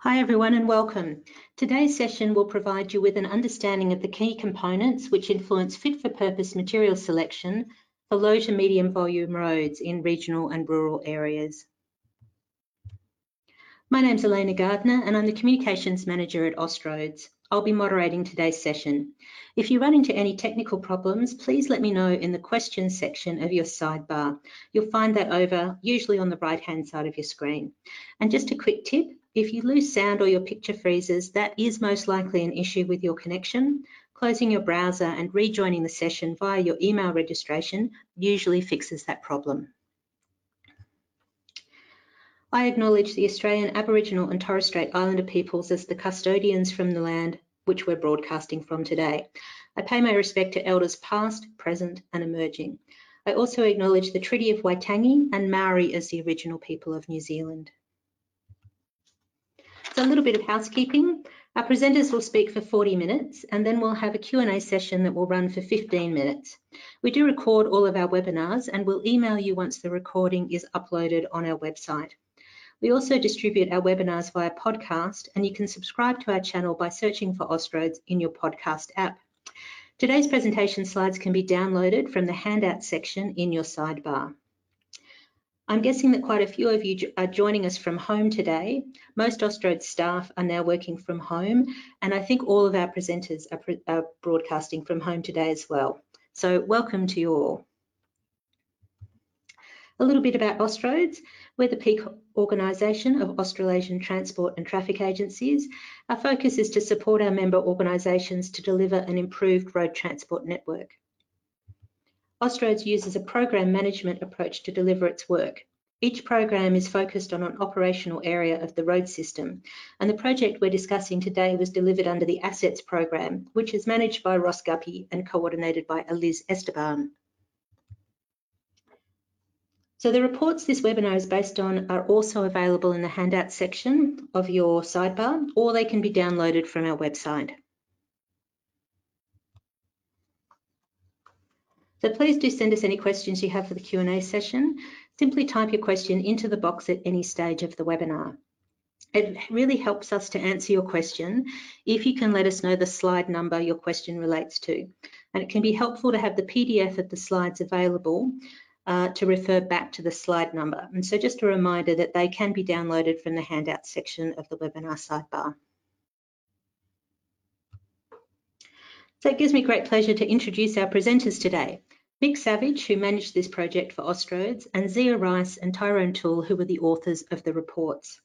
Hi everyone and welcome. Today's session will provide you with an understanding of the key components which influence fit for purpose material selection for low to medium volume roads in regional and rural areas. My name's Elena Gardner and I'm the Communications Manager at Austroads. I'll be moderating today's session. If you run into any technical problems, please let me know in the questions section of your sidebar. You'll find that over, usually on the right-hand side of your screen. And just a quick tip, if you lose sound or your picture freezes, that is most likely an issue with your connection. Closing your browser and rejoining the session via your email registration usually fixes that problem. I acknowledge the Australian Aboriginal and Torres Strait Islander peoples as the custodians from the land which we're broadcasting from today. I pay my respect to elders past, present and emerging. I also acknowledge the Treaty of Waitangi and Maori as the original people of New Zealand. So a little bit of housekeeping. Our presenters will speak for 40 minutes and then we'll have a Q&A session that will run for 15 minutes. We do record all of our webinars and we'll email you once the recording is uploaded on our website. We also distribute our webinars via podcast and you can subscribe to our channel by searching for Austroads in your podcast app. Today's presentation slides can be downloaded from the handout section in your sidebar. I'm guessing that quite a few of you are joining us from home today. Most Austroad staff are now working from home, and I think all of our presenters are, are broadcasting from home today as well. So welcome to you all. A little bit about Austroads. We're the peak organisation of Australasian transport and traffic agencies. Our focus is to support our member organisations to deliver an improved road transport network. Austroads uses a program management approach to deliver its work. Each program is focused on an operational area of the road system, and the project we're discussing today was delivered under the Assets program, which is managed by Ross Guppy and coordinated by Eliz Esteban. So the reports this webinar is based on are also available in the handout section of your sidebar, or they can be downloaded from our website. So please do send us any questions you have for the Q&A session. Simply type your question into the box at any stage of the webinar. It really helps us to answer your question if you can let us know the slide number your question relates to. And it can be helpful to have the PDF of the slides available uh, to refer back to the slide number. And so just a reminder that they can be downloaded from the handout section of the webinar sidebar. So it gives me great pleasure to introduce our presenters today. Mick Savage, who managed this project for Austroads, and Zia Rice and Tyrone Toole, who were the authors of the reports.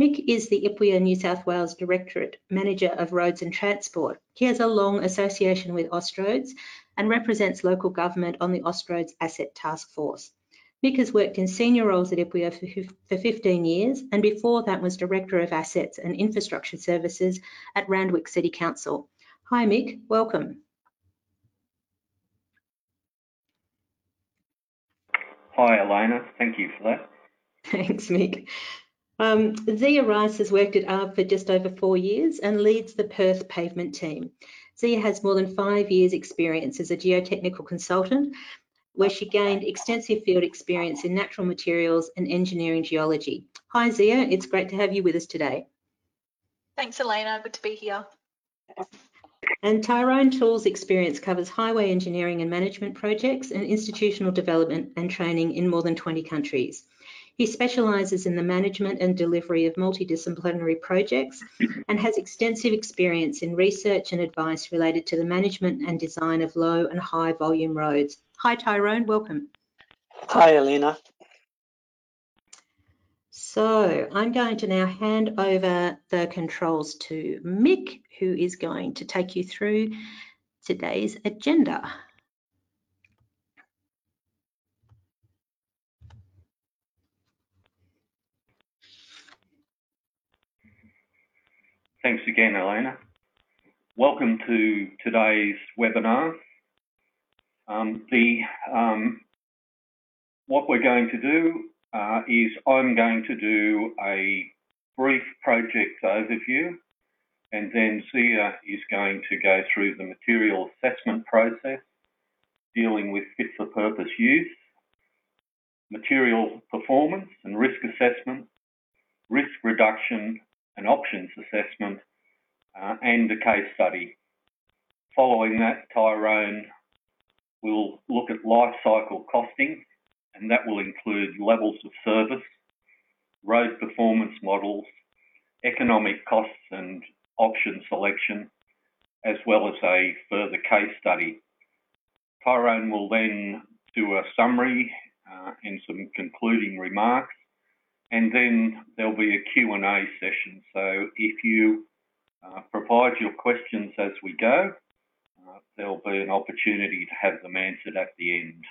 Mick is the IPWEA New South Wales Directorate Manager of Roads and Transport. He has a long association with Austroads and represents local government on the Austroads Asset Task Force. Mick has worked in senior roles at IPWEA for 15 years and before that was Director of Assets and Infrastructure Services at Randwick City Council. Hi Mick, welcome. Hi, Elena. Thank you for that. Thanks, Mick. Um, Zia Rice has worked at ARRB for just over four years and leads the Perth pavement team. Zia has more than five years experience as a geotechnical consultant where she gained extensive field experience in natural materials and engineering geology. Hi Zia, it's great to have you with us today. Thanks Elena, good to be here. And Tyrone Toole's experience covers highway engineering and management projects and institutional development and training in more than 20 countries. He specialises in the management and delivery of multidisciplinary projects and has extensive experience in research and advice related to the management and design of low and high volume roads. Hi Tyrone, welcome. Hi Elena. So I'm going to now hand over the controls to Mick, who is going to take you through today's agenda. Thanks again, Elena. Welcome to today's webinar. Um, the um, what we're going to do uh, is I'm going to do a brief project overview and then Zia is going to go through the material assessment process dealing with fit for purpose use, material performance and risk assessment, risk reduction and options assessment, uh, and a case study. Following that, Tyrone will look at life cycle costing, and that will include levels of service, road performance models, economic costs and option selection, as well as a further case study. Tyrone will then do a summary uh, and some concluding remarks, and then there'll be a Q&A session. So if you uh, provide your questions as we go, uh, there'll be an opportunity to have them answered at the end.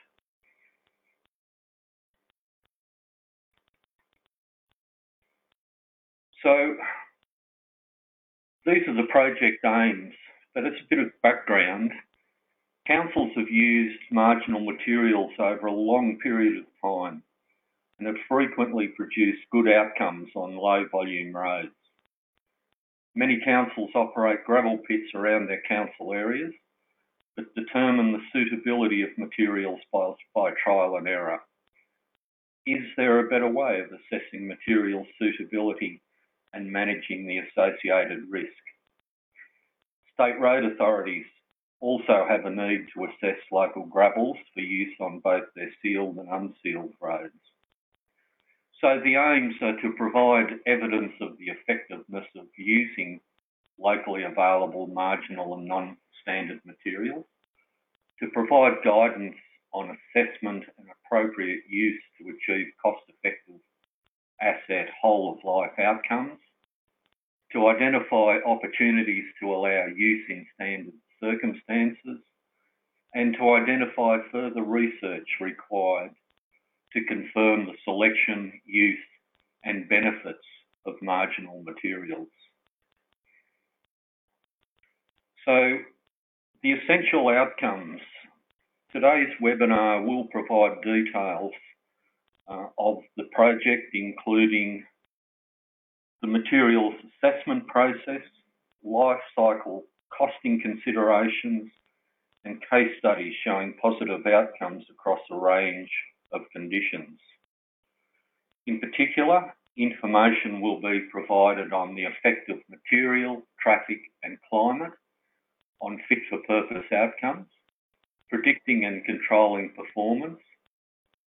So these are the project aims, but it's a bit of background. Councils have used marginal materials over a long period of time and have frequently produced good outcomes on low volume roads. Many councils operate gravel pits around their council areas, but determine the suitability of materials by, by trial and error. Is there a better way of assessing material suitability and managing the associated risk? State road authorities also have a need to assess local gravels for use on both their sealed and unsealed roads. So the aims are to provide evidence of the effectiveness of using locally available marginal and non-standard materials, to provide guidance on assessment and appropriate use to achieve cost-effective asset whole of life outcomes, to identify opportunities to allow use in standard circumstances, and to identify further research required to confirm the selection, use, and benefits of marginal materials. So, the essential outcomes. Today's webinar will provide details uh, of the project, including the materials assessment process, life cycle costing considerations, and case studies showing positive outcomes across a range of conditions. In particular, information will be provided on the effect of material, traffic and climate on fit for purpose outcomes, predicting and controlling performance,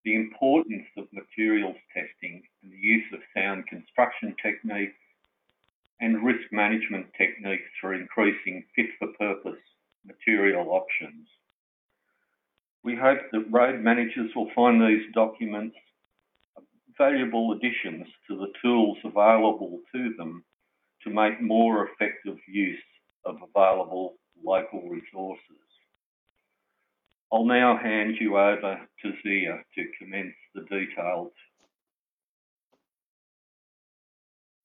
the importance of materials testing and the use of sound construction techniques, and risk management techniques for increasing fit for purpose material options. We hope that road managers will find these documents valuable additions to the tools available to them to make more effective use of available local resources. I'll now hand you over to Zia to commence the detailed.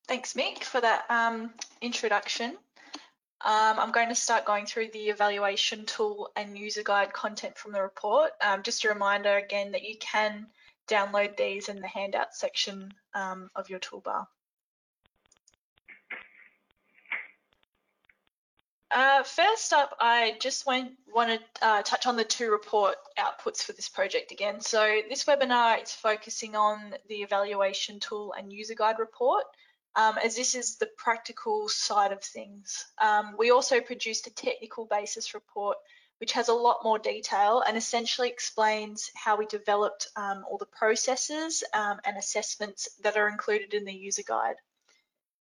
Thanks, Mick, for that um, introduction. Um, I'm going to start going through the evaluation tool and user guide content from the report. Um, just a reminder again that you can download these in the handout section um, of your toolbar. Uh, first up, I just want, want to uh, touch on the two report outputs for this project again. So this webinar is focusing on the evaluation tool and user guide report um, as this is the practical side of things. Um, we also produced a technical basis report which has a lot more detail and essentially explains how we developed um, all the processes um, and assessments that are included in the user guide.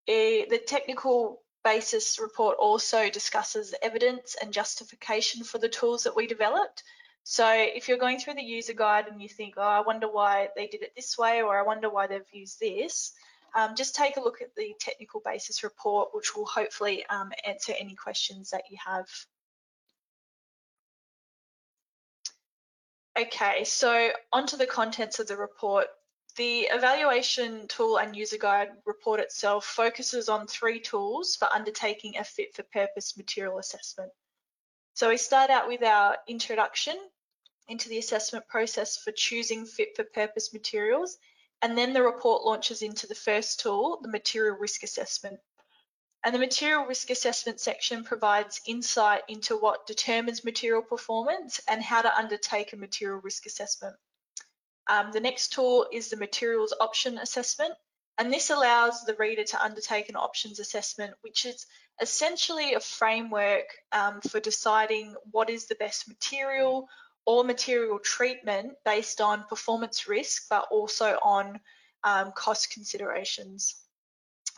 E, the technical basis report also discusses evidence and justification for the tools that we developed. So if you're going through the user guide and you think, oh, I wonder why they did it this way, or I wonder why they've used this, um, just take a look at the technical basis report, which will hopefully um, answer any questions that you have. Okay, so onto the contents of the report. The evaluation tool and user guide report itself focuses on three tools for undertaking a fit for purpose material assessment. So we start out with our introduction into the assessment process for choosing fit for purpose materials and then the report launches into the first tool, the material risk assessment. And the material risk assessment section provides insight into what determines material performance and how to undertake a material risk assessment. Um, the next tool is the materials option assessment, And this allows the reader to undertake an options assessment, which is essentially a framework um, for deciding what is the best material or material treatment based on performance risk, but also on um, cost considerations.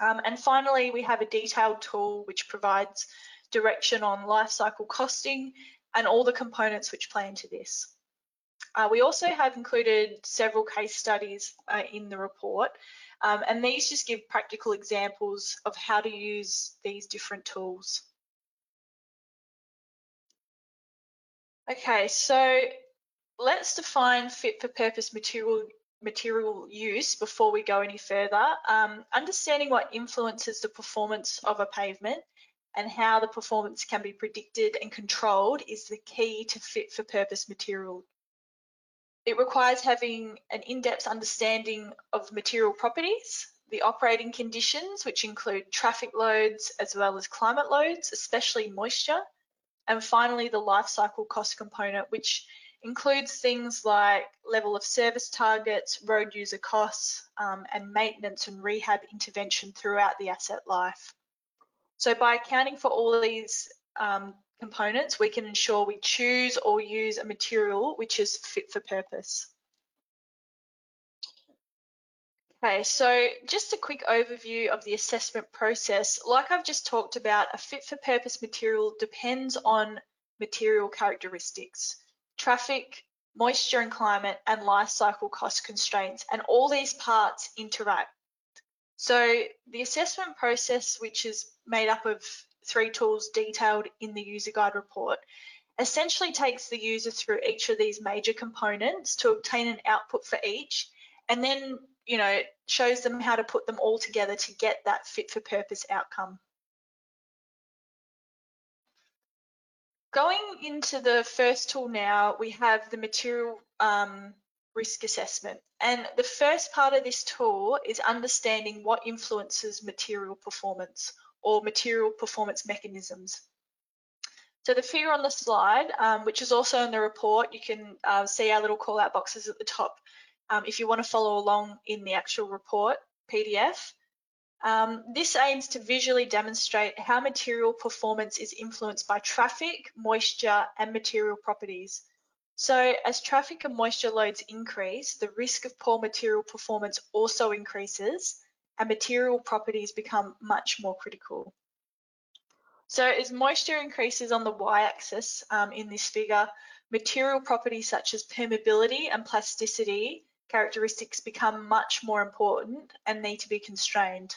Um, and finally, we have a detailed tool which provides direction on life cycle costing and all the components which play into this. Uh, we also have included several case studies uh, in the report, um, and these just give practical examples of how to use these different tools. Okay, so let's define fit for purpose material material use before we go any further. Um, understanding what influences the performance of a pavement and how the performance can be predicted and controlled is the key to fit for purpose material. It requires having an in-depth understanding of material properties, the operating conditions, which include traffic loads as well as climate loads, especially moisture, and finally the life cycle cost component, which includes things like level of service targets, road user costs, um, and maintenance and rehab intervention throughout the asset life. So by accounting for all these um, components, we can ensure we choose or use a material which is fit for purpose. Okay, so just a quick overview of the assessment process. Like I've just talked about, a fit for purpose material depends on material characteristics traffic, moisture and climate, and life cycle cost constraints, and all these parts interact. So the assessment process, which is made up of three tools detailed in the user guide report, essentially takes the user through each of these major components to obtain an output for each, and then you know shows them how to put them all together to get that fit for purpose outcome. Going into the first tool now, we have the material um, risk assessment. And the first part of this tool is understanding what influences material performance or material performance mechanisms. So the figure on the slide, um, which is also in the report, you can uh, see our little call out boxes at the top um, if you want to follow along in the actual report PDF. Um, this aims to visually demonstrate how material performance is influenced by traffic, moisture, and material properties. So as traffic and moisture loads increase, the risk of poor material performance also increases and material properties become much more critical. So as moisture increases on the y-axis um, in this figure, material properties such as permeability and plasticity characteristics become much more important and need to be constrained.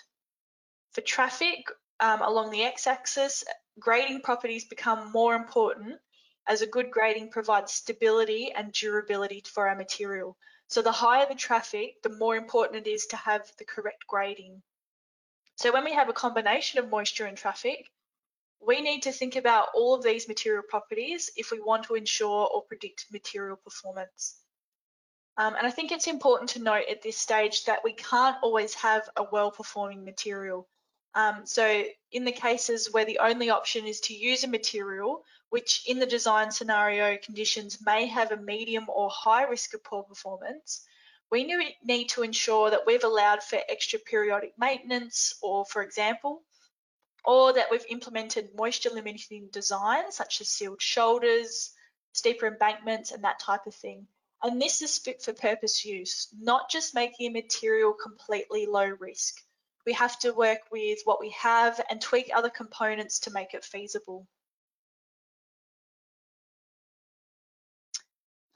For traffic um, along the x-axis, grading properties become more important as a good grading provides stability and durability for our material. So the higher the traffic, the more important it is to have the correct grading. So when we have a combination of moisture and traffic, we need to think about all of these material properties if we want to ensure or predict material performance. Um, and I think it's important to note at this stage that we can't always have a well-performing material. Um, so in the cases where the only option is to use a material, which in the design scenario conditions may have a medium or high risk of poor performance, we need to ensure that we've allowed for extra periodic maintenance or, for example, or that we've implemented moisture limiting designs such as sealed shoulders, steeper embankments and that type of thing. And this is fit for purpose use, not just making a material completely low risk we have to work with what we have and tweak other components to make it feasible.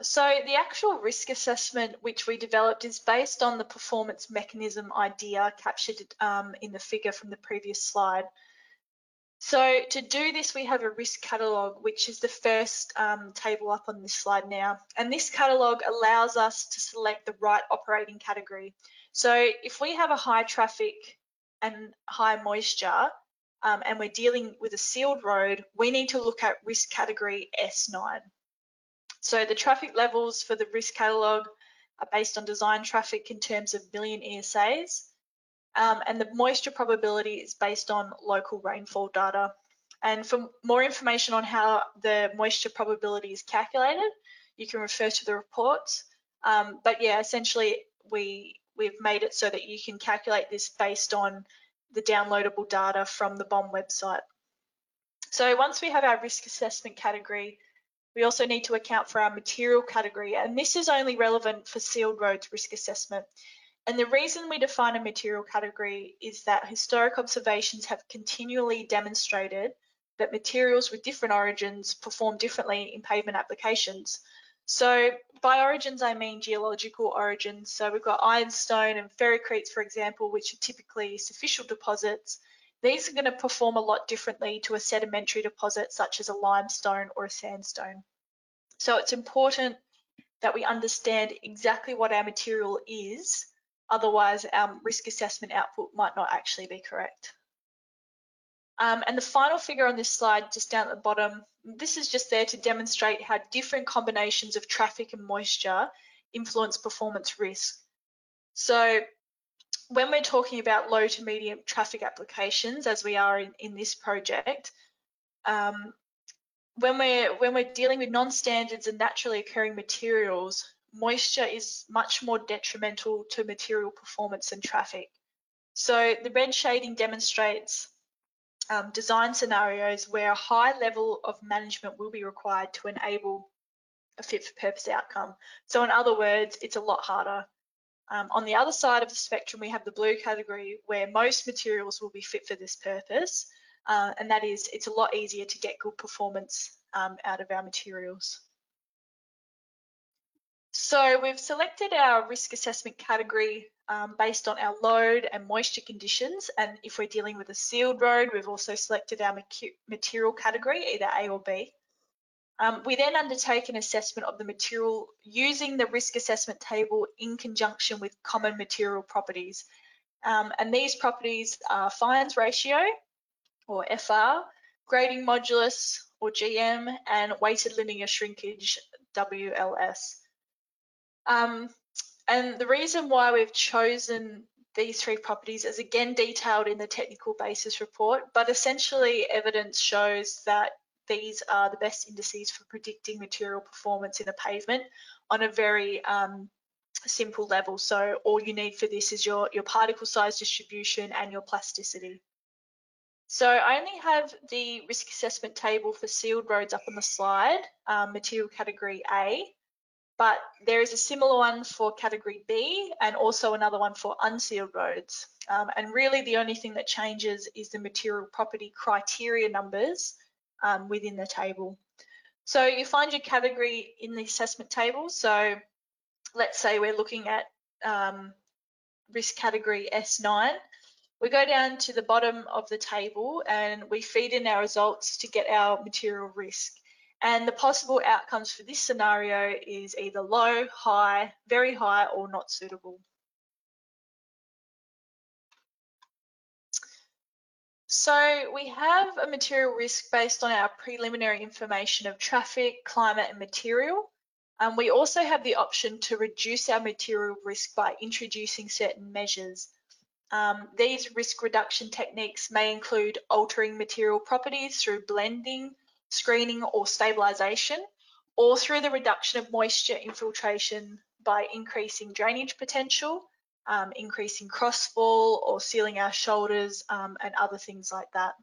So the actual risk assessment which we developed is based on the performance mechanism idea captured um, in the figure from the previous slide. So to do this, we have a risk catalogue, which is the first um, table up on this slide now. And this catalogue allows us to select the right operating category. So if we have a high traffic and high moisture um, and we're dealing with a sealed road, we need to look at risk category S9. So the traffic levels for the risk catalogue are based on design traffic in terms of million ESAs, um, and the moisture probability is based on local rainfall data. And for more information on how the moisture probability is calculated, you can refer to the reports. Um, but yeah, essentially we we've made it so that you can calculate this based on the downloadable data from the BOM website. So once we have our risk assessment category, we also need to account for our material category, and this is only relevant for sealed roads risk assessment. And the reason we define a material category is that historic observations have continually demonstrated that materials with different origins perform differently in pavement applications. So by origins, I mean geological origins. So we've got ironstone and ferricretes, for example, which are typically superficial deposits. These are going to perform a lot differently to a sedimentary deposit such as a limestone or a sandstone. So it's important that we understand exactly what our material is, otherwise our risk assessment output might not actually be correct. Um, and the final figure on this slide, just down at the bottom, this is just there to demonstrate how different combinations of traffic and moisture influence performance risk. So when we're talking about low to medium traffic applications, as we are in, in this project, um, when we're when we're dealing with non-standards and naturally occurring materials, moisture is much more detrimental to material performance than traffic. So the red shading demonstrates um, design scenarios where a high level of management will be required to enable a fit for purpose outcome. So in other words, it's a lot harder. Um, on the other side of the spectrum, we have the blue category where most materials will be fit for this purpose. Uh, and that is, it's a lot easier to get good performance um, out of our materials. So we've selected our risk assessment category um, based on our load and moisture conditions. And if we're dealing with a sealed road, we've also selected our material category, either A or B. Um, we then undertake an assessment of the material using the risk assessment table in conjunction with common material properties. Um, and these properties are fines ratio, or FR, grading modulus, or GM, and weighted linear shrinkage, WLS. Um, and the reason why we've chosen these three properties is again detailed in the technical basis report, but essentially evidence shows that these are the best indices for predicting material performance in a pavement on a very um, simple level. So all you need for this is your, your particle size distribution and your plasticity. So I only have the risk assessment table for sealed roads up on the slide, um, material category A but there is a similar one for category B and also another one for unsealed roads. Um, and really the only thing that changes is the material property criteria numbers um, within the table. So you find your category in the assessment table. So let's say we're looking at um, risk category S9. We go down to the bottom of the table and we feed in our results to get our material risk. And the possible outcomes for this scenario is either low, high, very high, or not suitable. So we have a material risk based on our preliminary information of traffic, climate and material. Um, we also have the option to reduce our material risk by introducing certain measures. Um, these risk reduction techniques may include altering material properties through blending, screening or stabilisation, or through the reduction of moisture infiltration by increasing drainage potential, um, increasing crossfall or sealing our shoulders um, and other things like that.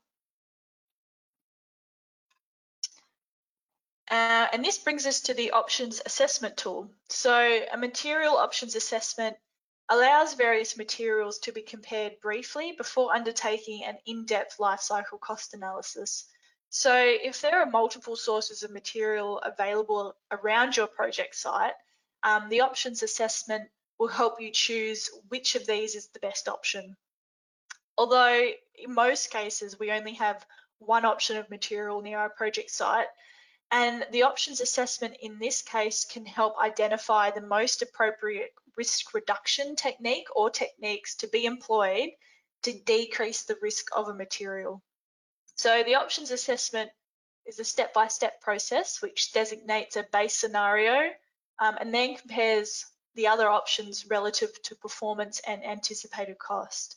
Uh, and this brings us to the options assessment tool. So a material options assessment allows various materials to be compared briefly before undertaking an in-depth life cycle cost analysis. So if there are multiple sources of material available around your project site, um, the options assessment will help you choose which of these is the best option. Although in most cases, we only have one option of material near our project site, and the options assessment in this case can help identify the most appropriate risk reduction technique or techniques to be employed to decrease the risk of a material. So the options assessment is a step-by-step -step process which designates a base scenario um, and then compares the other options relative to performance and anticipated cost.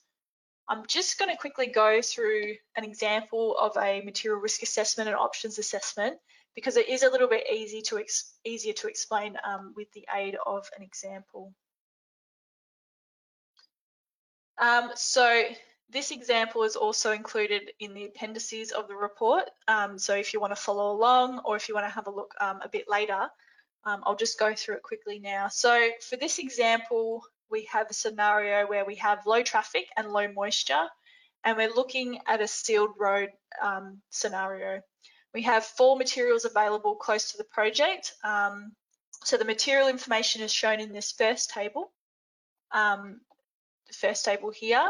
I'm just going to quickly go through an example of a material risk assessment and options assessment because it is a little bit easy to easier to explain um, with the aid of an example. Um, so this example is also included in the appendices of the report. Um, so if you want to follow along or if you want to have a look um, a bit later, um, I'll just go through it quickly now. So for this example, we have a scenario where we have low traffic and low moisture, and we're looking at a sealed road um, scenario. We have four materials available close to the project. Um, so the material information is shown in this first table, um, the first table here.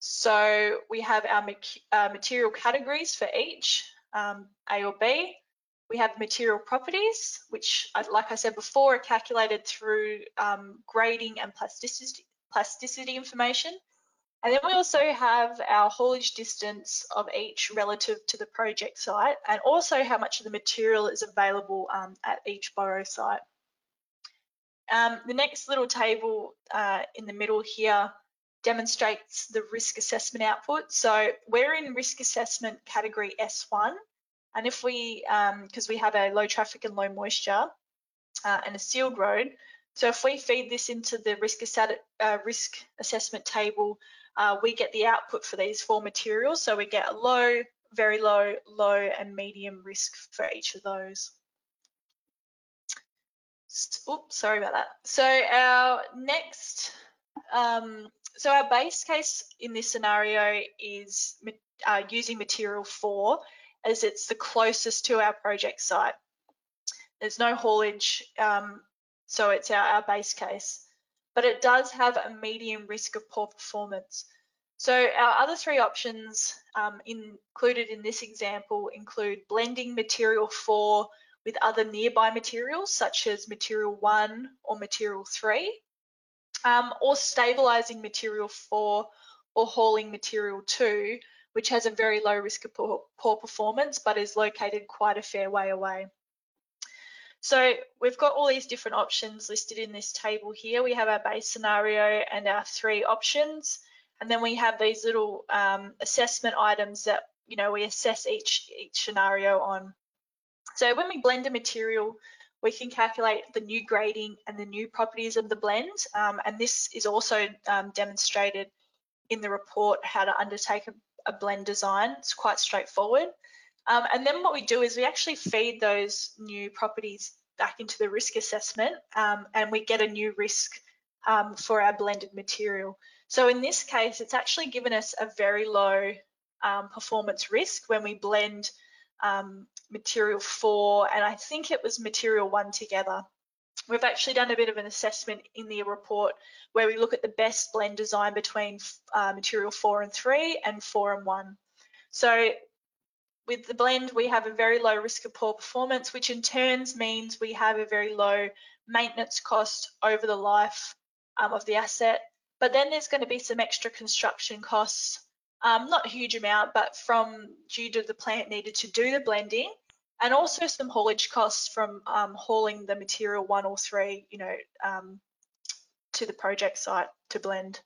So we have our uh, material categories for each, um, A or B. We have material properties, which, like I said before, are calculated through um, grading and plasticity, plasticity information. And then we also have our haulage distance of each relative to the project site and also how much of the material is available um, at each borrow site. Um, the next little table uh, in the middle here demonstrates the risk assessment output. So we're in risk assessment category S1. And if we, because um, we have a low traffic and low moisture uh, and a sealed road, so if we feed this into the risk, uh, risk assessment table, uh, we get the output for these four materials. So we get a low, very low, low, and medium risk for each of those. Oops, sorry about that. So our next um, so our base case in this scenario is uh, using material four as it's the closest to our project site. There's no haulage, um, so it's our, our base case. But it does have a medium risk of poor performance. So our other three options um, included in this example include blending material four with other nearby materials such as material one or material three, um, or stabilizing material four or hauling material two, which has a very low risk of poor, poor performance, but is located quite a fair way away. So we've got all these different options listed in this table here. We have our base scenario and our three options. And then we have these little um, assessment items that, you know, we assess each, each scenario on. So when we blend a material, we can calculate the new grading and the new properties of the blend. Um, and this is also um, demonstrated in the report how to undertake a, a blend design. It's quite straightforward. Um, and then what we do is we actually feed those new properties back into the risk assessment um, and we get a new risk um, for our blended material. So in this case, it's actually given us a very low um, performance risk when we blend um, material four, and I think it was material one together. We've actually done a bit of an assessment in the report where we look at the best blend design between uh, material four and three and four and one. So with the blend, we have a very low risk of poor performance, which in turns means we have a very low maintenance cost over the life um, of the asset. But then there's going to be some extra construction costs um, not a huge amount, but from due to the plant needed to do the blending and also some haulage costs from um, hauling the material one or three, you know, um, to the project site to blend.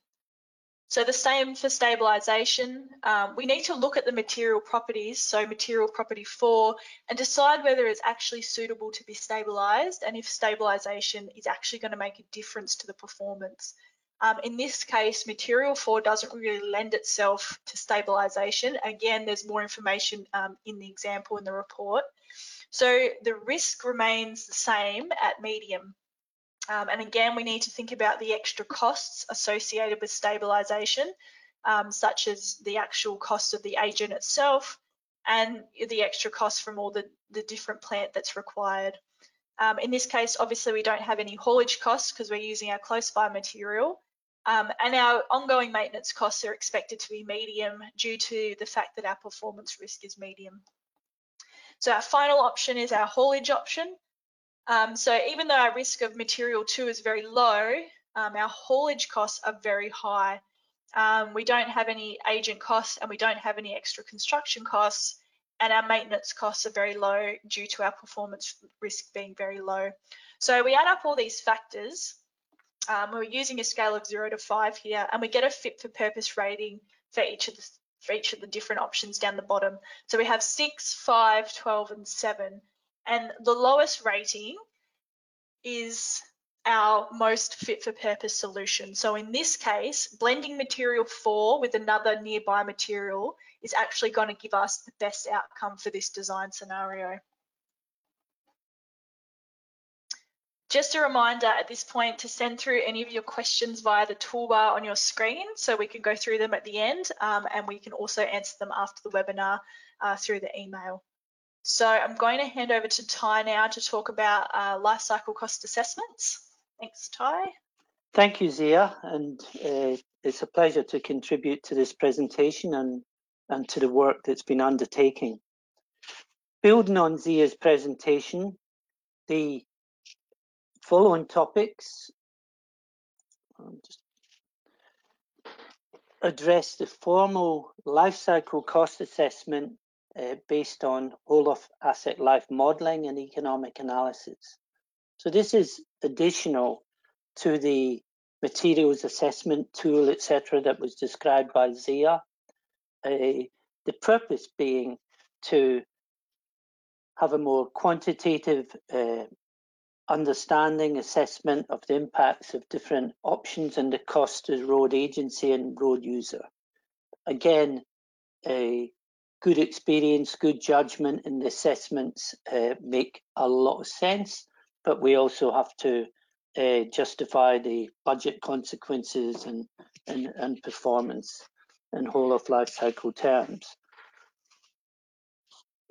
So the same for stabilisation. Um, we need to look at the material properties, so material property four, and decide whether it's actually suitable to be stabilised and if stabilisation is actually going to make a difference to the performance. Um, in this case, material four doesn't really lend itself to stabilization. Again, there's more information um, in the example in the report. So the risk remains the same at medium. Um, and again, we need to think about the extra costs associated with stabilization, um, such as the actual cost of the agent itself and the extra costs from all the, the different plant that's required. Um, in this case, obviously, we don't have any haulage costs because we're using our close by material. Um, and our ongoing maintenance costs are expected to be medium due to the fact that our performance risk is medium. So our final option is our haulage option. Um, so even though our risk of material two is very low, um, our haulage costs are very high. Um, we don't have any agent costs and we don't have any extra construction costs and our maintenance costs are very low due to our performance risk being very low. So we add up all these factors um, we're using a scale of zero to five here, and we get a fit for purpose rating for each of the for each of the different options down the bottom. So we have six, five, 12, and seven. And the lowest rating is our most fit for purpose solution. So in this case, blending material four with another nearby material is actually going to give us the best outcome for this design scenario. Just a reminder at this point to send through any of your questions via the toolbar on your screen so we can go through them at the end um, and we can also answer them after the webinar uh, through the email. So I'm going to hand over to Ty now to talk about uh, life cycle cost assessments. Thanks, Ty. Thank you, Zia, and uh, it's a pleasure to contribute to this presentation and, and to the work that's been undertaken. Building on Zia's presentation, the following topics just address the formal life cycle cost assessment uh, based on whole of asset life modeling and economic analysis. So this is additional to the materials assessment tool, etc., that was described by Zia. Uh, the purpose being to have a more quantitative uh, understanding, assessment of the impacts of different options and the cost to road agency and road user. Again, a good experience, good judgment in the assessments uh, make a lot of sense but we also have to uh, justify the budget consequences and, and, and performance in whole of life cycle terms.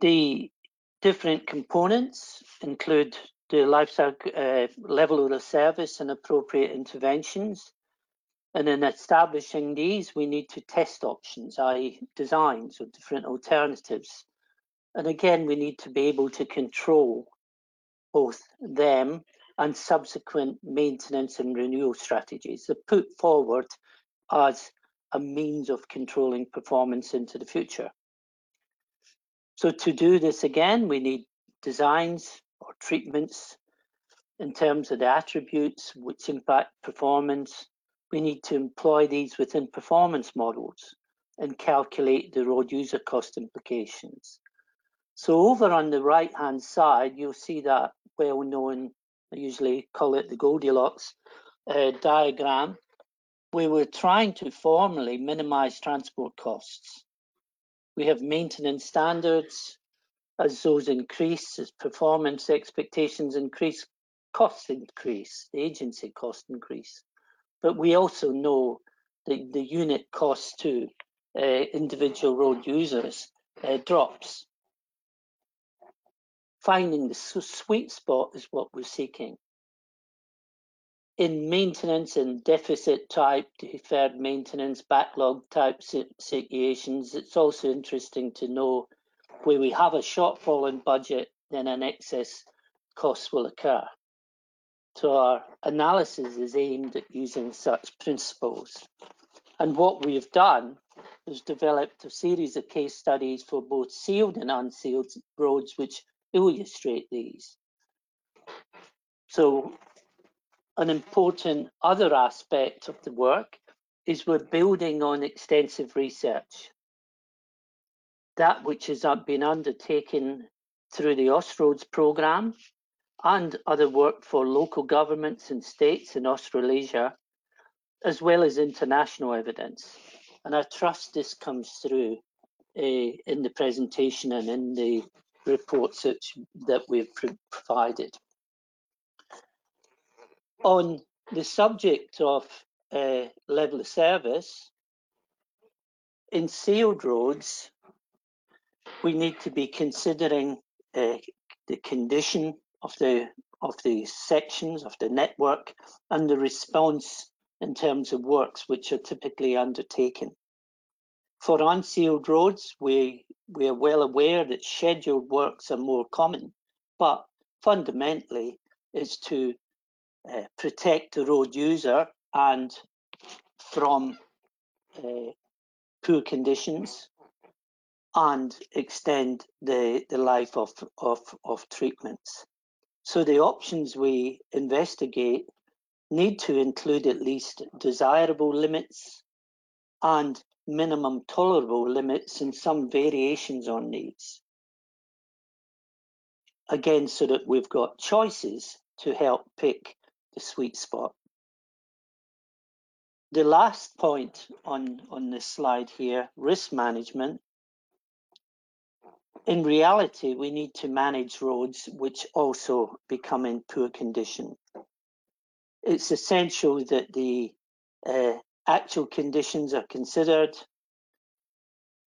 The different components include the cycle uh, level of the service and appropriate interventions. And in establishing these, we need to test options, i.e. designs or different alternatives. And again, we need to be able to control both them and subsequent maintenance and renewal strategies that put forward as a means of controlling performance into the future. So to do this again, we need designs or treatments in terms of the attributes which impact performance. We need to employ these within performance models and calculate the road user cost implications. So over on the right hand side, you'll see that well known, I usually call it the Goldilocks uh, diagram, where we're trying to formally minimize transport costs. We have maintenance standards. As those increase, as performance expectations increase, costs increase, the agency costs increase. But we also know that the unit cost to uh, individual road users uh, drops. Finding the sweet spot is what we're seeking. In maintenance and deficit type, deferred maintenance, backlog type situations, it's also interesting to know where we have a shortfall in budget, then an excess cost will occur. So our analysis is aimed at using such principles. And what we've done is developed a series of case studies for both sealed and unsealed roads, which illustrate these. So an important other aspect of the work is we're building on extensive research. That which has been undertaken through the Austroads programme and other work for local governments and states in Australasia, as well as international evidence. And I trust this comes through uh, in the presentation and in the reports that, that we've provided. On the subject of uh, level of service, in sealed roads, we need to be considering uh, the condition of the of the sections of the network and the response in terms of works which are typically undertaken. For unsealed roads, we, we are well aware that scheduled works are more common, but fundamentally it's to uh, protect the road user and from uh, poor conditions and extend the, the life of, of, of treatments. So the options we investigate need to include at least desirable limits and minimum tolerable limits and some variations on these. Again, so that we've got choices to help pick the sweet spot. The last point on, on this slide here, risk management. In reality, we need to manage roads which also become in poor condition. It's essential that the uh, actual conditions are considered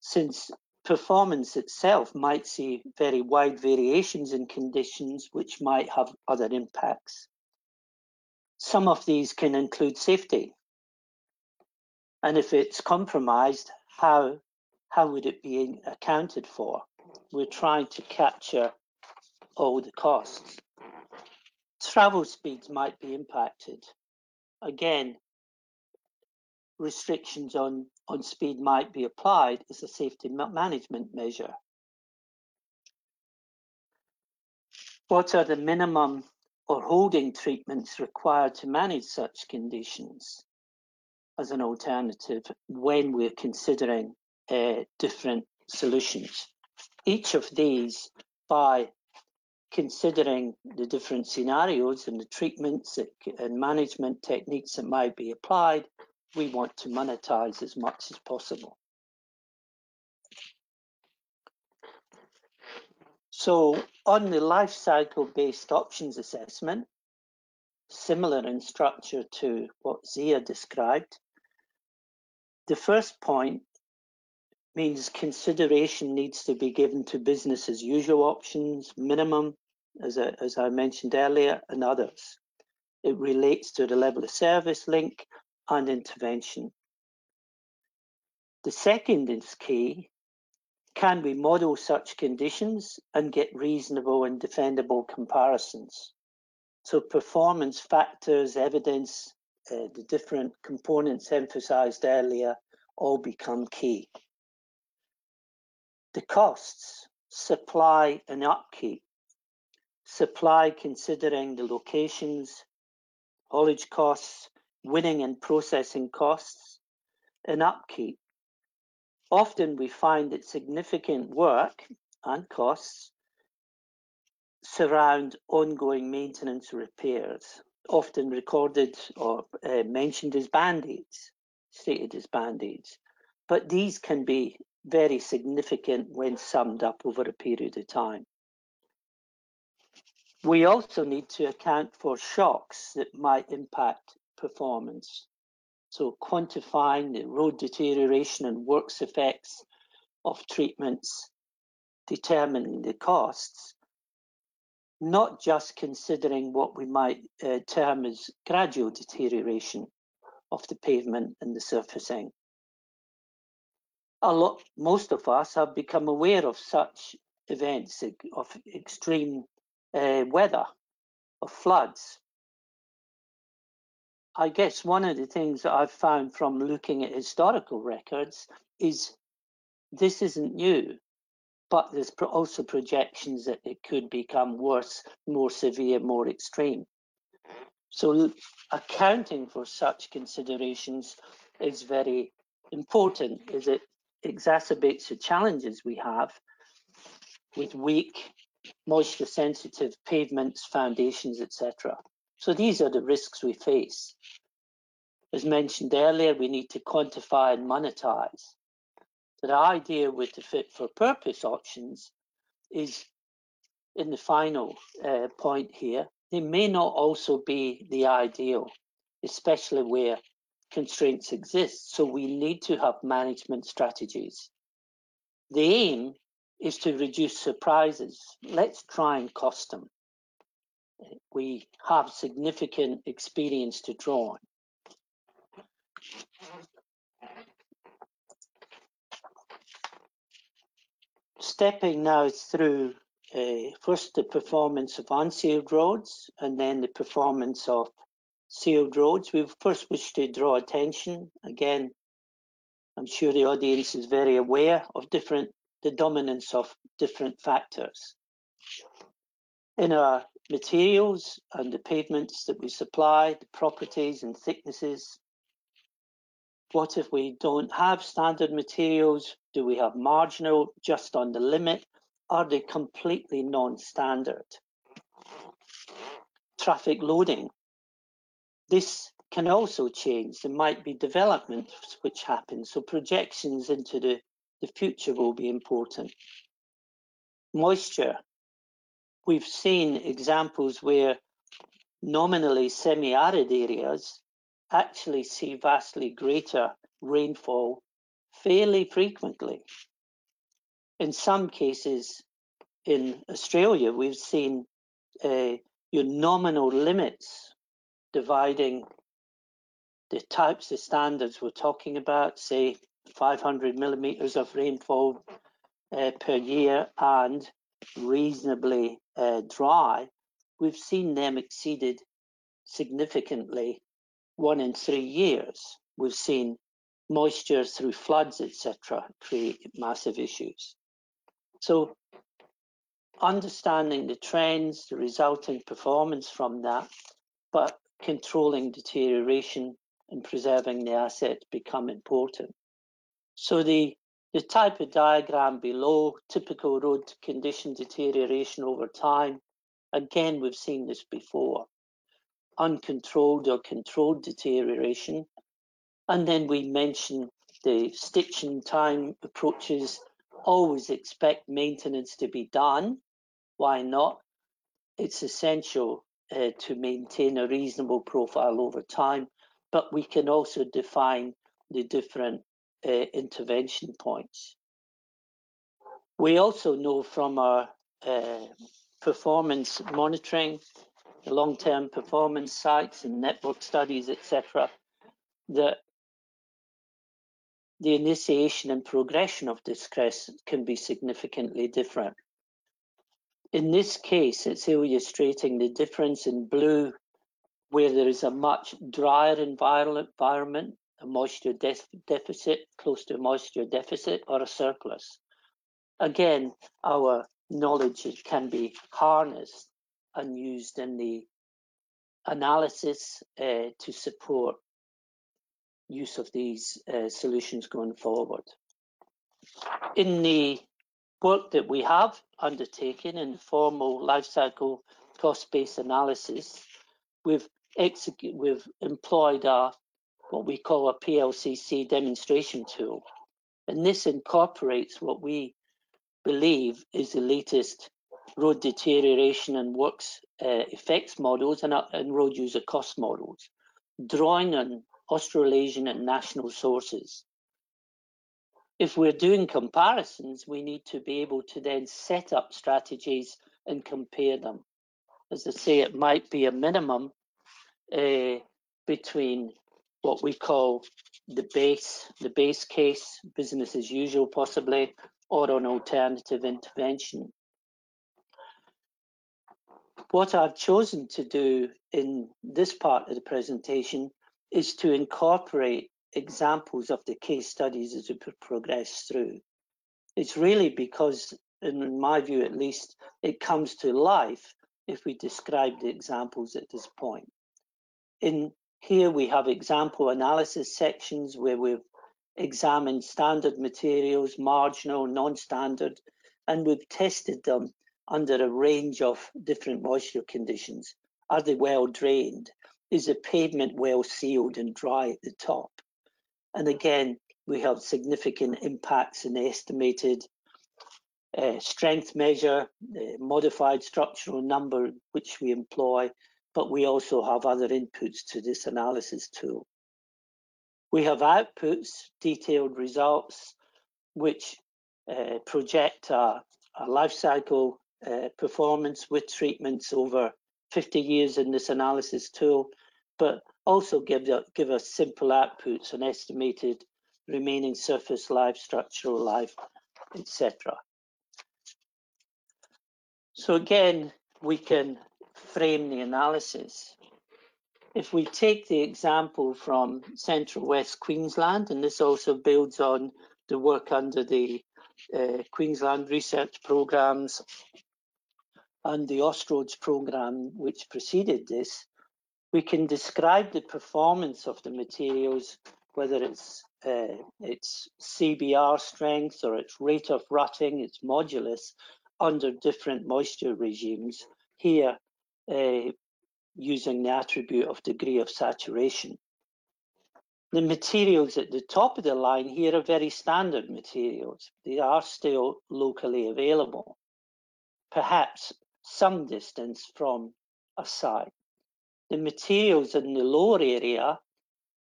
since performance itself might see very wide variations in conditions which might have other impacts. Some of these can include safety. And if it's compromised, how, how would it be accounted for? We're trying to capture all the costs. Travel speeds might be impacted. Again, restrictions on, on speed might be applied as a safety management measure. What are the minimum or holding treatments required to manage such conditions as an alternative when we're considering uh, different solutions? Each of these, by considering the different scenarios and the treatments and management techniques that might be applied, we want to monetize as much as possible. So on the life cycle based options assessment, similar in structure to what Zia described, the first point means consideration needs to be given to business as usual options, minimum, as I, as I mentioned earlier, and others. It relates to the level of service link and intervention. The second is key. Can we model such conditions and get reasonable and defendable comparisons? So performance factors, evidence, uh, the different components emphasized earlier all become key. The costs, supply and upkeep. Supply considering the locations, haulage costs, winning and processing costs, and upkeep. Often we find that significant work and costs surround ongoing maintenance repairs, often recorded or uh, mentioned as band-aids, stated as band-aids. But these can be very significant when summed up over a period of time. We also need to account for shocks that might impact performance. So quantifying the road deterioration and works effects of treatments, determining the costs, not just considering what we might uh, term as gradual deterioration of the pavement and the surfacing. A lot, most of us have become aware of such events of extreme uh, weather, of floods, I guess one of the things that I've found from looking at historical records is this isn't new, but there's also projections that it could become worse, more severe, more extreme. So accounting for such considerations is very important as it exacerbates the challenges we have with weak, moisture sensitive pavements, foundations, etc. So these are the risks we face. As mentioned earlier, we need to quantify and monetize. So the idea with the fit for purpose options is in the final uh, point here, they may not also be the ideal, especially where constraints exist. So we need to have management strategies. The aim is to reduce surprises. Let's try and cost them we have significant experience to draw on. Stepping now through uh, first the performance of unsealed roads and then the performance of sealed roads. We first wish to draw attention. Again, I'm sure the audience is very aware of different the dominance of different factors. In our materials and the pavements that we supply, the properties and thicknesses. What if we don't have standard materials? Do we have marginal just on the limit? Are they completely non-standard? Traffic loading. This can also change. There might be developments which happen, so projections into the, the future will be important. Moisture. We've seen examples where nominally semi-arid areas actually see vastly greater rainfall fairly frequently. In some cases in Australia, we've seen uh, your nominal limits dividing the types of standards we're talking about, say 500 millimeters of rainfall uh, per year and reasonably uh, dry, we've seen them exceeded significantly one in three years. We've seen moisture through floods, etc., create massive issues. So understanding the trends, the resulting performance from that, but controlling deterioration and preserving the asset become important. So the, the type of diagram below, typical road condition deterioration over time, again, we've seen this before. Uncontrolled or controlled deterioration. And then we mention the stitching time approaches, always expect maintenance to be done. Why not? It's essential uh, to maintain a reasonable profile over time but we can also define the different uh, intervention points. We also know from our uh, performance monitoring, long-term performance sites and network studies, etc., that the initiation and progression of distress can be significantly different. In this case, it's illustrating the difference in blue where there is a much drier environment, a moisture de deficit, close to a moisture deficit or a surplus. Again, our knowledge can be harnessed and used in the analysis uh, to support use of these uh, solutions going forward. In the work that we have undertaken in formal life cycle cost-based analysis, we've we've employed a, what we call a PLCC demonstration tool. And this incorporates what we believe is the latest road deterioration and works uh, effects models and, uh, and road user cost models, drawing on Australasian and national sources. If we're doing comparisons, we need to be able to then set up strategies and compare them. As I say, it might be a minimum uh, between what we call the base, the base case, business as usual possibly, or an alternative intervention. What I've chosen to do in this part of the presentation is to incorporate examples of the case studies as we progress through. It's really because, in my view at least, it comes to life if we describe the examples at this point. In here we have example analysis sections where we've examined standard materials, marginal, non-standard, and we've tested them under a range of different moisture conditions. Are they well drained? Is the pavement well sealed and dry at the top? And again, we have significant impacts in the estimated uh, strength measure, the modified structural number which we employ, but we also have other inputs to this analysis tool. We have outputs, detailed results, which uh, project a, a life cycle uh, performance with treatments over 50 years in this analysis tool, but also give, give us simple outputs and estimated remaining surface life, structural life, etc. So again, we can frame the analysis. If we take the example from Central West Queensland, and this also builds on the work under the uh, Queensland research programs and the Austroads program which preceded this, we can describe the performance of the materials, whether it's uh, its CBR strength or its rate of rutting, its modulus, under different moisture regimes. Here, uh, using the attribute of degree of saturation. The materials at the top of the line here are very standard materials. They are still locally available, perhaps some distance from a site. The materials in the lower area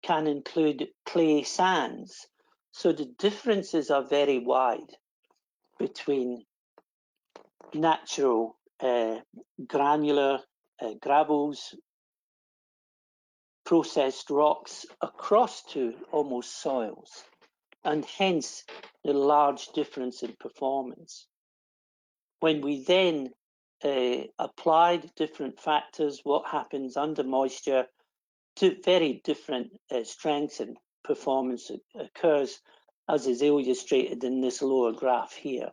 can include clay sands, so the differences are very wide between natural uh, granular uh, gravels, processed rocks across to almost soils, and hence the large difference in performance. When we then uh, applied different factors, what happens under moisture, to very different uh, strengths and performance occurs, as is illustrated in this lower graph here.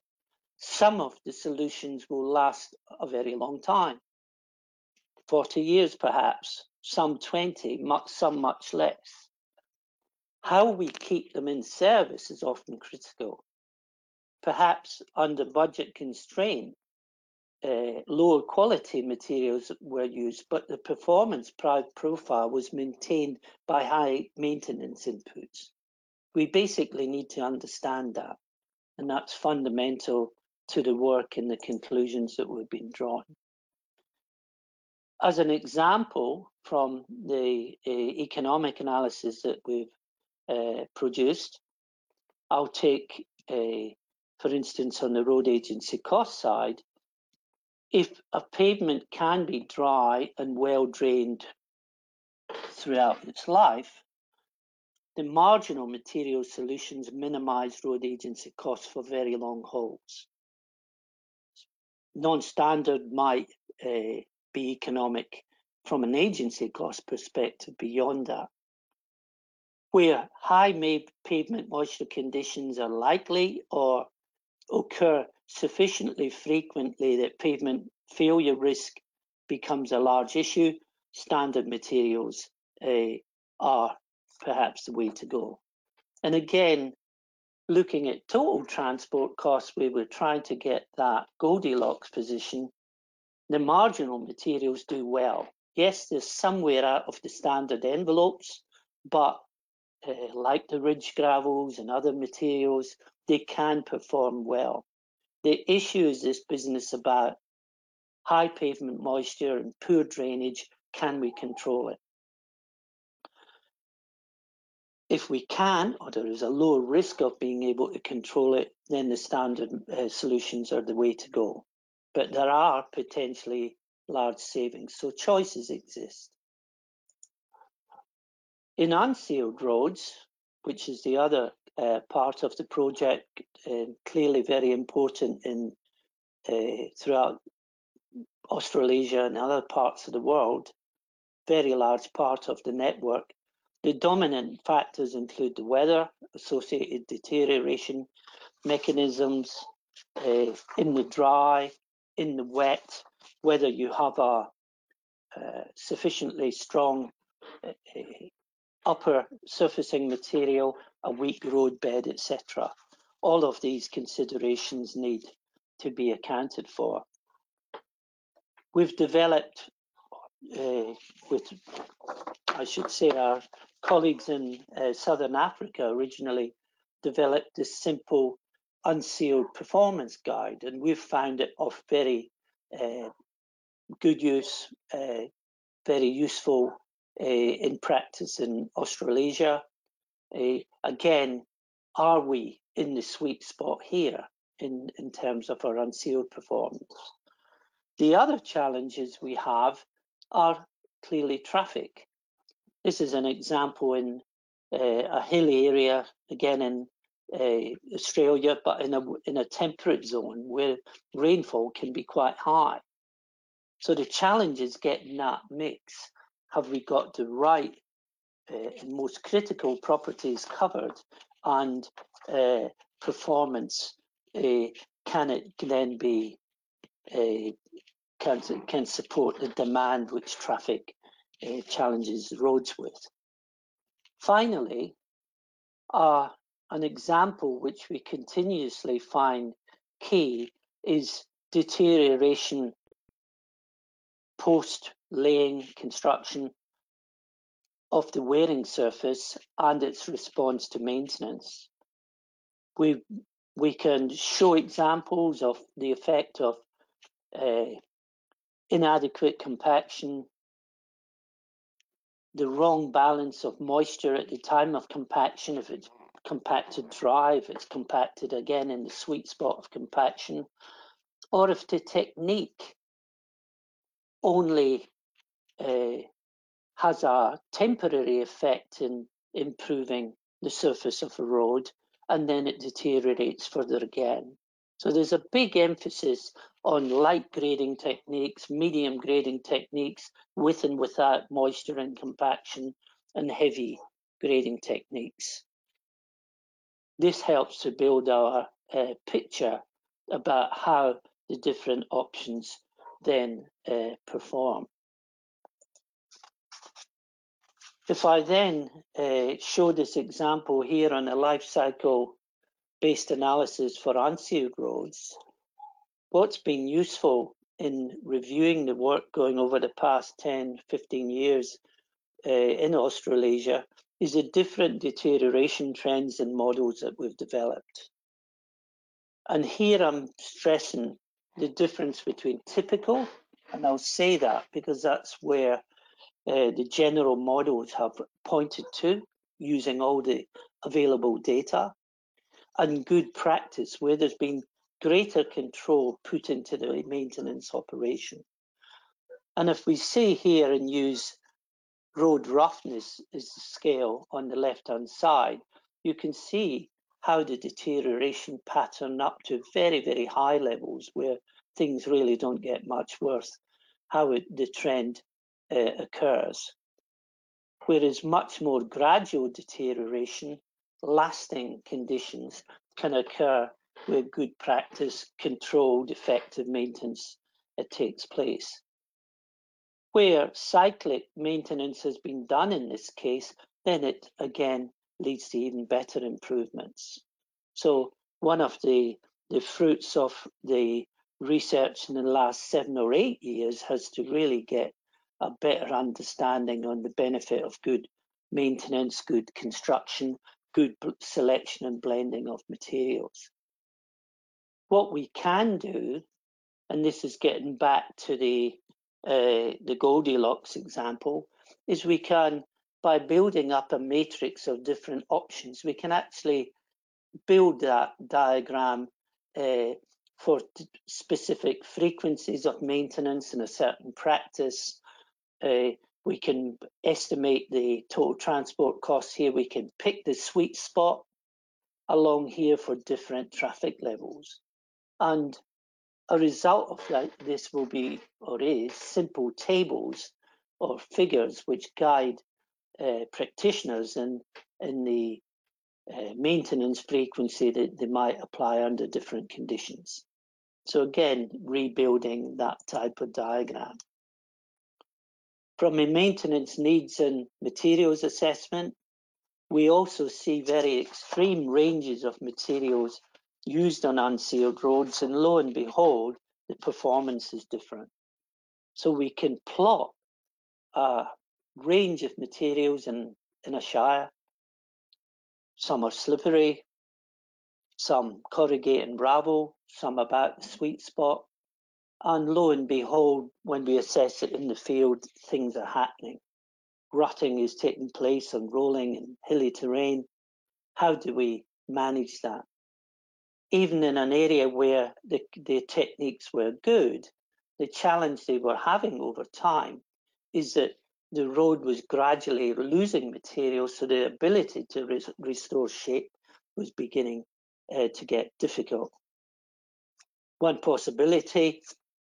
Some of the solutions will last a very long time, 40 years perhaps, some 20, much, some much less. How we keep them in service is often critical. Perhaps under budget constraint, uh, lower quality materials were used, but the performance profile was maintained by high maintenance inputs. We basically need to understand that, and that's fundamental to the work and the conclusions that we've been drawing. As an example from the uh, economic analysis that we've uh, produced, I'll take, for instance, on the road agency cost side, if a pavement can be dry and well drained throughout its life, the marginal material solutions minimize road agency costs for very long hauls. Non-standard might uh, be economic from an agency cost perspective beyond that. Where high pavement moisture conditions are likely or occur sufficiently frequently that pavement failure risk becomes a large issue, standard materials uh, are perhaps the way to go. And again, looking at total transport costs, we were trying to get that Goldilocks position the marginal materials do well. Yes, there's somewhere out of the standard envelopes, but uh, like the ridge gravels and other materials, they can perform well. The issue is this business about high pavement moisture and poor drainage. Can we control it? If we can, or there is a low risk of being able to control it, then the standard uh, solutions are the way to go but there are potentially large savings. So choices exist. In unsealed roads, which is the other part of the project, uh, clearly very important in uh, throughout Australasia and other parts of the world, very large part of the network. The dominant factors include the weather, associated deterioration mechanisms uh, in the dry, in the wet, whether you have a uh, sufficiently strong uh, upper surfacing material, a weak road bed, etc. All of these considerations need to be accounted for. We've developed uh, with, I should say, our colleagues in uh, Southern Africa originally developed this simple unsealed performance guide, and we've found it of very uh, good use, uh, very useful in practice in Australasia. Uh, again, are we in the sweet spot here in, in terms of our unsealed performance? The other challenges we have are clearly traffic. This is an example in uh, a hilly area, again in uh, Australia, but in a in a temperate zone where rainfall can be quite high. So the challenge is getting that mix. Have we got the right uh, and most critical properties covered, and uh, performance uh, can it then be uh, can can support the demand which traffic uh, challenges roads with. Finally, our an example which we continuously find key is deterioration post laying, construction of the wearing surface and its response to maintenance. We, we can show examples of the effect of uh, inadequate compaction, the wrong balance of moisture at the time of compaction. If it's compacted dry, if it's compacted again in the sweet spot of compaction, or if the technique only uh, has a temporary effect in improving the surface of a road and then it deteriorates further again. So there's a big emphasis on light grading techniques, medium grading techniques, with and without moisture and compaction, and heavy grading techniques. This helps to build our uh, picture about how the different options then uh, perform. If I then uh, show this example here on a life cycle based analysis for unsealed roads, what's been useful in reviewing the work going over the past 10, 15 years uh, in Australasia is the different deterioration trends and models that we've developed. And here I'm stressing the difference between typical, and I'll say that because that's where uh, the general models have pointed to using all the available data and good practice where there's been greater control put into the maintenance operation. And if we see here and use road roughness as the scale on the left hand side, you can see how the deterioration pattern up to very, very high levels where things really don't get much worse, how it, the trend uh, occurs. Whereas much more gradual deterioration, lasting conditions can occur where good practice, controlled, effective maintenance it takes place. Where cyclic maintenance has been done in this case, then it again leads to even better improvements. So one of the, the fruits of the research in the last seven or eight years has to really get a better understanding on the benefit of good maintenance, good construction, good selection and blending of materials. What we can do, and this is getting back to the uh, the Goldilocks example, is we can, by building up a matrix of different options, we can actually build that diagram uh, for specific frequencies of maintenance in a certain practice uh, we can estimate the total transport costs here. We can pick the sweet spot along here for different traffic levels. And a result of that, this will be or is simple tables or figures which guide uh, practitioners in, in the uh, maintenance frequency that they might apply under different conditions. So again, rebuilding that type of diagram. From a maintenance needs and materials assessment, we also see very extreme ranges of materials used on unsealed roads, and lo and behold, the performance is different. So we can plot a range of materials in, in a shire. Some are slippery, some corrugate and ravel, some about the sweet spot, and lo and behold, when we assess it in the field, things are happening. Rutting is taking place on rolling and hilly terrain. How do we manage that? Even in an area where the, the techniques were good, the challenge they were having over time is that the road was gradually losing material, so the ability to re restore shape was beginning uh, to get difficult. One possibility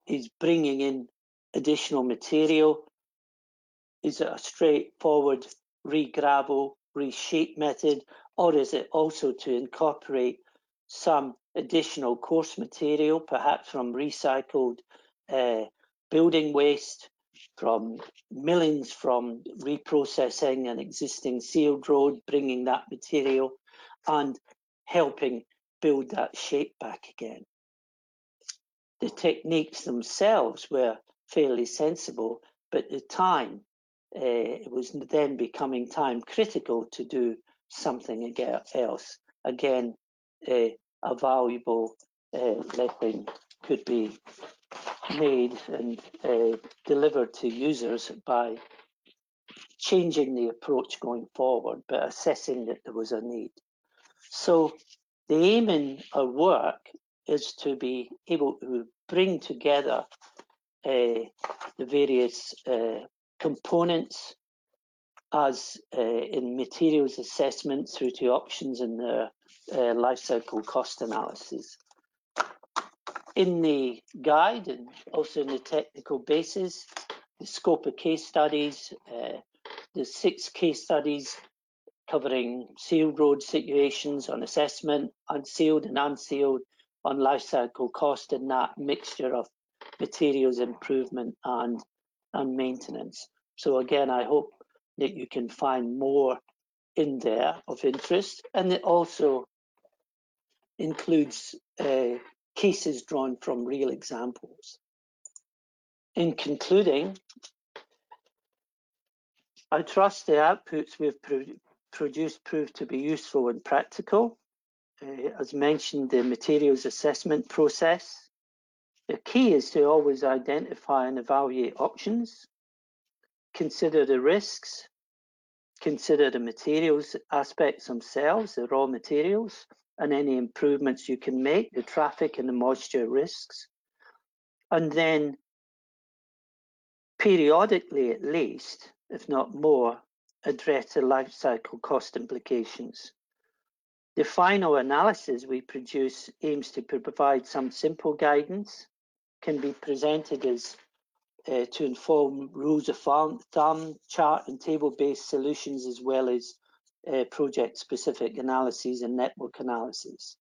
is bringing in additional material? Is it a straightforward re-gravel, reshape method, or is it also to incorporate some additional coarse material, perhaps from recycled uh, building waste, from millings from reprocessing an existing sealed road, bringing that material and helping build that shape back again the techniques themselves were fairly sensible, but the time, uh, it was then becoming time critical to do something else. Again, uh, a valuable uh, could be made and uh, delivered to users by changing the approach going forward, but assessing that there was a need. So the aim in our work is to be able to bring together uh, the various uh, components as uh, in materials assessment through to options in the life cycle cost analysis. In the guide and also in the technical basis, the scope of case studies, the six case studies covering sealed road situations on assessment, unsealed and unsealed on life cycle cost and that mixture of materials improvement and, and maintenance. So again, I hope that you can find more in there of interest and it also includes uh, cases drawn from real examples. In concluding, I trust the outputs we've pro produced prove to be useful and practical. Uh, as mentioned, the materials assessment process. The key is to always identify and evaluate options, consider the risks, consider the materials aspects themselves, the raw materials, and any improvements you can make, the traffic and the moisture risks. And then periodically at least, if not more, address the life cycle cost implications. The final analysis we produce aims to provide some simple guidance, can be presented as uh, to inform rules of thumb, chart and table-based solutions, as well as uh, project-specific analyses and network analysis.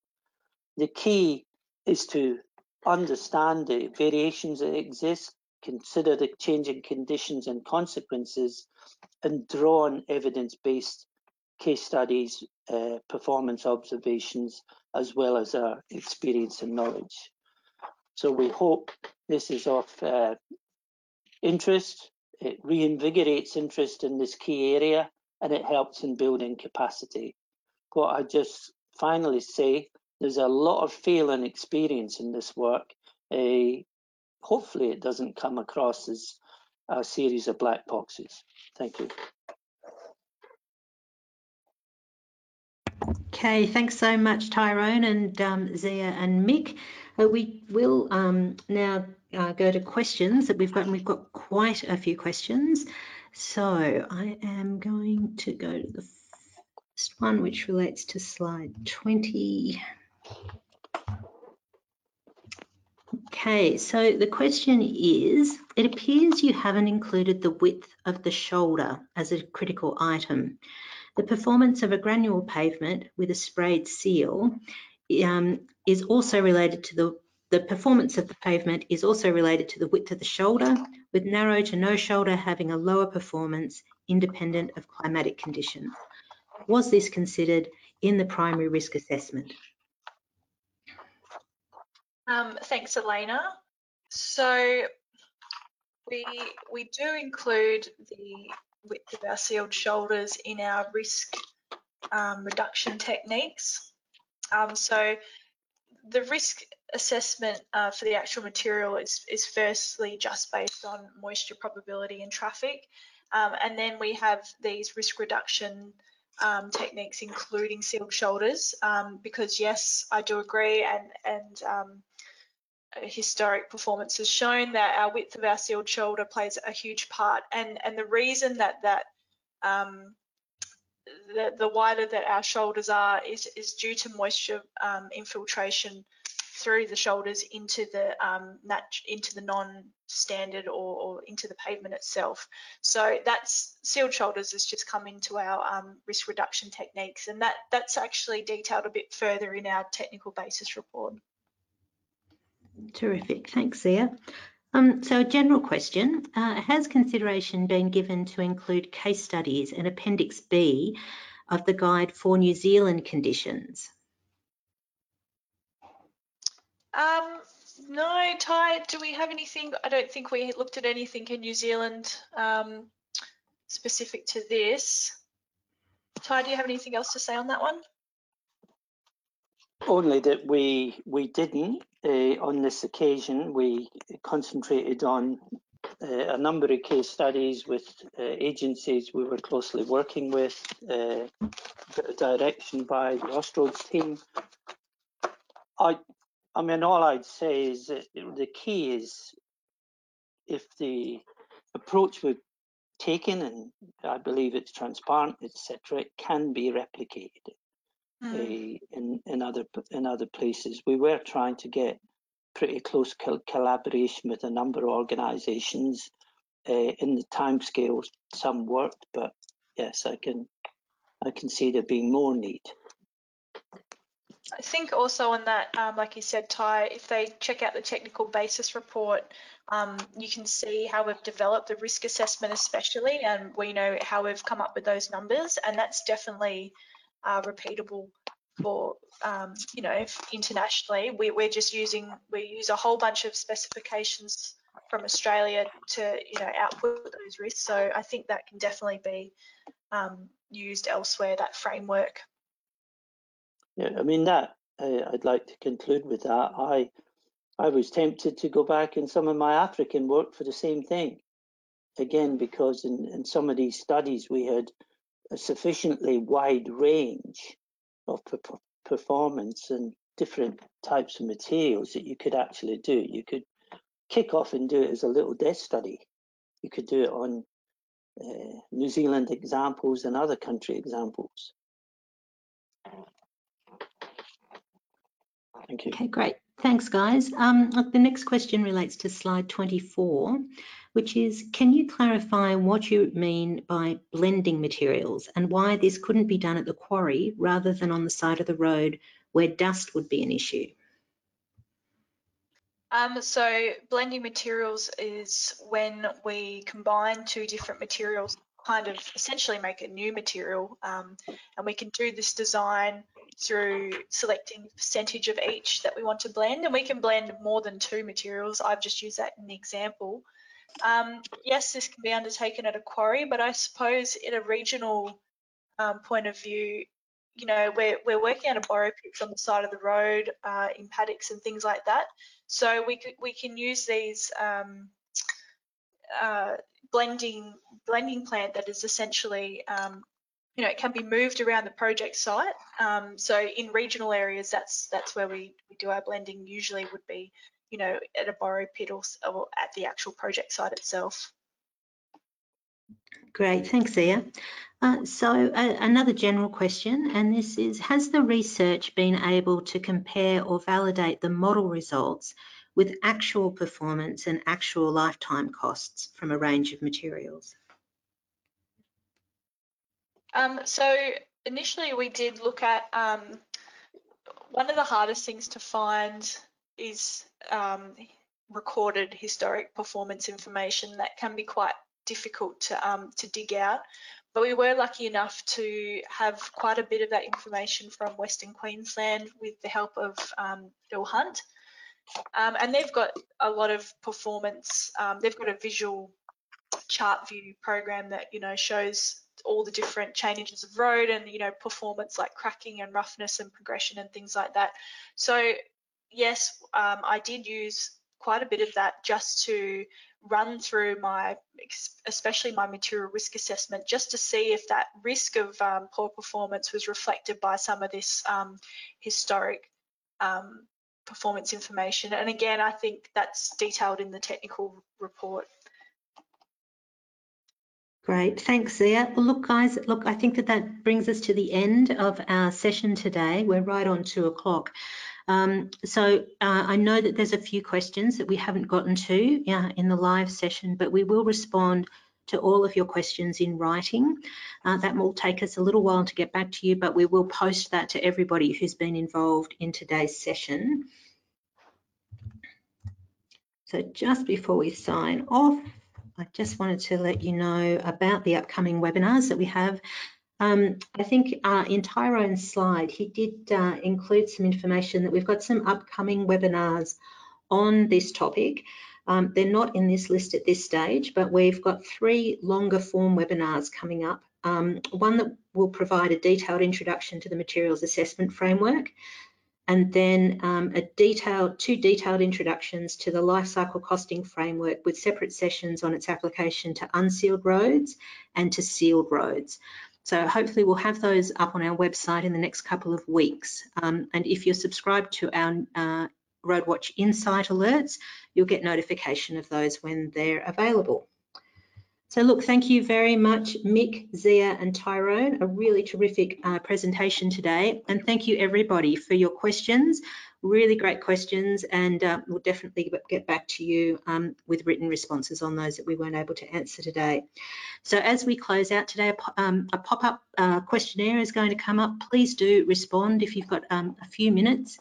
The key is to understand the variations that exist, consider the changing conditions and consequences, and draw on evidence-based case studies, uh, performance observations, as well as our experience and knowledge. So we hope this is of uh, interest. It reinvigorates interest in this key area and it helps in building capacity. What I just finally say, there's a lot of feel and experience in this work. Uh, hopefully it doesn't come across as a series of black boxes. Thank you. Okay, thanks so much, Tyrone and um, Zia and Mick. Uh, we will um, now uh, go to questions that we've got, and we've got quite a few questions. So I am going to go to the first one, which relates to slide 20. Okay, so the question is, it appears you haven't included the width of the shoulder as a critical item. The performance of a granule pavement with a sprayed seal um, is also related to the the performance of the pavement is also related to the width of the shoulder, with narrow to no shoulder having a lower performance independent of climatic conditions. Was this considered in the primary risk assessment? Um, thanks, Elena. So we, we do include the width of our sealed shoulders in our risk um, reduction techniques. Um, so the risk assessment uh, for the actual material is, is firstly just based on moisture probability and traffic. Um, and then we have these risk reduction um, techniques, including sealed shoulders, um, because yes, I do agree, and and um, historic performance has shown that our width of our sealed shoulder plays a huge part, and and the reason that that um, the, the wider that our shoulders are is, is due to moisture um, infiltration through the shoulders into the um, into the non-standard or, or, into the pavement itself. So that's sealed shoulders has just come into our um, risk reduction techniques, and that that's actually detailed a bit further in our technical basis report. Terrific, thanks, Zia. Um, so a general question, uh, has consideration been given to include case studies in Appendix B of the guide for New Zealand conditions? Um, no, Ty, do we have anything? I don't think we looked at anything in New Zealand um, specific to this. Ty, do you have anything else to say on that one? Only that we we didn't uh, on this occasion. We concentrated on uh, a number of case studies with uh, agencies we were closely working with, uh, direction by the Austroads team. I, I mean, all I'd say is the key is if the approach we've taken, and I believe it's transparent, etc., it can be replicated mm. in in other in other places. We were trying to get pretty close collaboration with a number of organisations. Uh, in the timescales, some worked, but yes, I can I can see there being more need. I think also on that, um, like you said, Ty, if they check out the technical basis report, um, you can see how we've developed the risk assessment, especially, and we know how we've come up with those numbers, and that's definitely uh, repeatable for um, you know internationally. We, we're just using we use a whole bunch of specifications from Australia to you know output those risks. So I think that can definitely be um, used elsewhere. That framework. Yeah, I mean that. Uh, I'd like to conclude with that. I I was tempted to go back in some of my African work for the same thing. Again, because in, in some of these studies we had a sufficiently wide range of performance and different types of materials that you could actually do. You could kick off and do it as a little desk study. You could do it on uh, New Zealand examples and other country examples. Thank you. Okay, great. Thanks, guys. Um, the next question relates to slide 24 which is, can you clarify what you mean by blending materials and why this couldn't be done at the quarry rather than on the side of the road where dust would be an issue? Um, so blending materials is when we combine two different materials, kind of essentially make a new material, um, and we can do this design through selecting percentage of each that we want to blend, and we can blend more than two materials. I've just used that in the example. Um, yes, this can be undertaken at a quarry, but I suppose in a regional um, point of view, you know, we're, we're working out a borrow pits on the side of the road, uh, in paddocks and things like that. So we we can use these um, uh, blending blending plant that is essentially, um, you know, it can be moved around the project site. Um, so in regional areas, that's that's where we, we do our blending. Usually would be you know, at a borrow pit or, or at the actual project site itself. Great, thanks, Zia. Uh, so uh, another general question, and this is, has the research been able to compare or validate the model results with actual performance and actual lifetime costs from a range of materials? Um, so initially we did look at um, one of the hardest things to find is um, recorded historic performance information that can be quite difficult to, um, to dig out. But we were lucky enough to have quite a bit of that information from Western Queensland with the help of um, Phil Hunt. Um, and they've got a lot of performance, um, they've got a visual chart view program that, you know, shows all the different changes of road and, you know, performance like cracking and roughness and progression and things like that. So yes, um, I did use quite a bit of that just to run through my, especially my material risk assessment, just to see if that risk of um, poor performance was reflected by some of this um, historic um, performance information. And again, I think that's detailed in the technical report. Great, thanks Zia. Well, look guys, look, I think that that brings us to the end of our session today. We're right on two o'clock. Um, so uh, I know that there's a few questions that we haven't gotten to in the live session, but we will respond to all of your questions in writing. Uh, that will take us a little while to get back to you, but we will post that to everybody who's been involved in today's session. So just before we sign off, I just wanted to let you know about the upcoming webinars that we have Um, I think uh, in Tyrone's slide, he did uh, include some information that we've got some upcoming webinars on this topic. Um, they're not in this list at this stage, but we've got three longer form webinars coming up. Um, one that will provide a detailed introduction to the materials assessment framework, and then um, a detailed, two detailed introductions to the life cycle costing framework with separate sessions on its application to unsealed roads and to sealed roads. So hopefully we'll have those up on our website in the next couple of weeks. Um, and if you're subscribed to our uh, Roadwatch Insight alerts, you'll get notification of those when they're available. So look, thank you very much, Mick, Zia and Tyrone. A really terrific uh, presentation today. And thank you everybody for your questions. Really great questions and uh, we'll definitely get back to you um, with written responses on those that we weren't able to answer today. So as we close out today, um, a pop-up uh, questionnaire is going to come up. Please do respond if you've got um, a few minutes.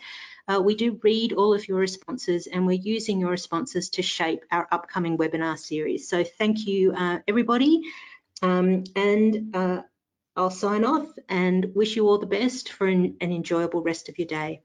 Uh, we do read all of your responses and we're using your responses to shape our upcoming webinar series. So thank you, uh, everybody. Um, and uh, I'll sign off and wish you all the best for an, an enjoyable rest of your day.